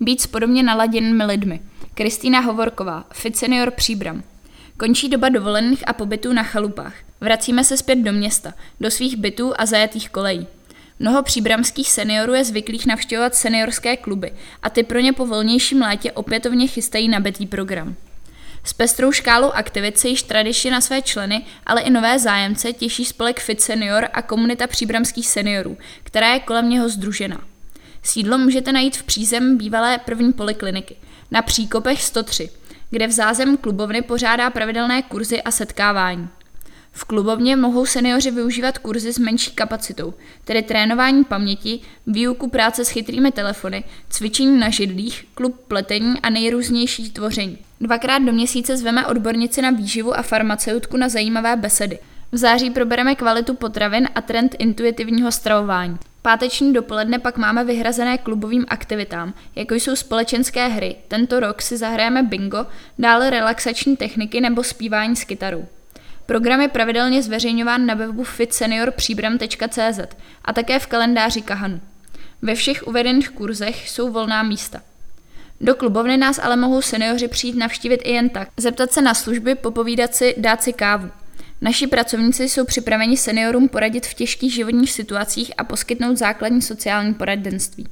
Být s podobně naladěnými lidmi. Kristýna Hovorková, Fit Senior Příbram. Končí doba dovolených a pobytů na chalupách. Vracíme se zpět do města, do svých bytů a zajetých kolejí. Mnoho příbramských seniorů je zvyklých navštěvovat seniorské kluby a ty pro ně po volnějším létě opětovně chystají nabitý program. S pestrou škálou aktivit se již tradičně na své členy, ale i nové zájemce těší spolek Fit Senior a komunita příbramských seniorů, která je kolem něho združena. Sídlo můžete najít v přízem bývalé první polikliniky, na Příkopech 103, kde v zázem klubovny pořádá pravidelné kurzy a setkávání. V klubovně mohou seniori využívat kurzy s menší kapacitou, tedy trénování paměti, výuku práce s chytrými telefony, cvičení na židlích, klub pletení a nejrůznější tvoření. Dvakrát do měsíce zveme odbornici na výživu a farmaceutku na zajímavé besedy. V září probereme kvalitu potravin a trend intuitivního stravování. Páteční dopoledne pak máme vyhrazené klubovým aktivitám, jako jsou společenské hry. Tento rok si zahrajeme bingo, dále relaxační techniky nebo zpívání s kytarou. Program je pravidelně zveřejňován na webu fitseniorpříbram.cz a také v kalendáři Kahanu. Ve všech uvedených kurzech jsou volná místa. Do klubovny nás ale mohou seniori přijít navštívit i jen tak, zeptat se na služby, popovídat si, dát si kávu. Naši pracovníci jsou připraveni seniorům poradit v těžkých životních situacích a poskytnout základní sociální poradenství,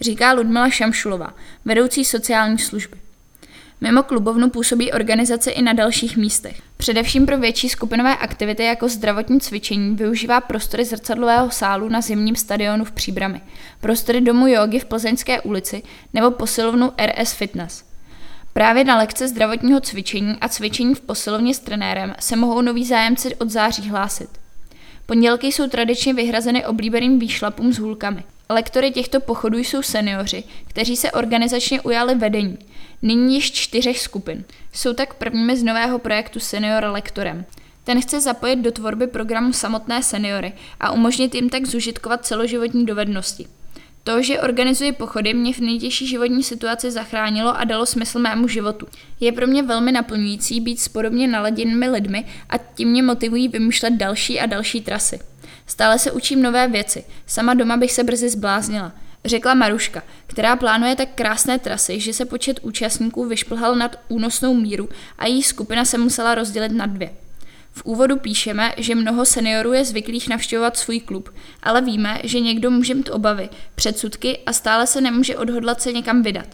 říká Ludmila Šamšulová, vedoucí sociální služby. Mimo klubovnu působí organizace i na dalších místech. Především pro větší skupinové aktivity jako zdravotní cvičení využívá prostory zrcadlového sálu na zimním stadionu v Příbrami, prostory domu jogy v Plzeňské ulici nebo posilovnu RS Fitness. Právě na lekce zdravotního cvičení a cvičení v posilovně s trenérem se mohou noví zájemci od září hlásit. Pondělky jsou tradičně vyhrazeny oblíbeným výšlapům s hůlkami. Lektory těchto pochodů jsou seniori, kteří se organizačně ujali vedení, nyní již čtyřech skupin. Jsou tak prvními z nového projektu Senior Lektorem. Ten chce zapojit do tvorby programu samotné seniory a umožnit jim tak zužitkovat celoživotní dovednosti. To, že organizuji pochody, mě v nejtěžší životní situaci zachránilo a dalo smysl mému životu. Je pro mě velmi naplňující být s podobně naladěnými lidmi a tím mě motivují vymýšlet další a další trasy. Stále se učím nové věci, sama doma bych se brzy zbláznila, řekla Maruška, která plánuje tak krásné trasy, že se počet účastníků vyšplhal nad únosnou míru a její skupina se musela rozdělit na dvě. V úvodu píšeme, že mnoho seniorů je zvyklých navštěvovat svůj klub, ale víme, že někdo může mít obavy, předsudky a stále se nemůže odhodlat se někam vydat.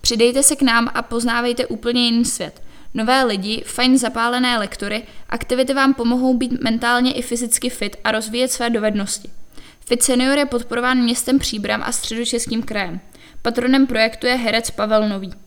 Přidejte se k nám a poznávejte úplně jiný svět. Nové lidi, fajn zapálené lektory, aktivity vám pomohou být mentálně i fyzicky fit a rozvíjet své dovednosti. Fit Senior je podporován městem Příbram a středočeským krajem. Patronem projektu je herec Pavel Nový.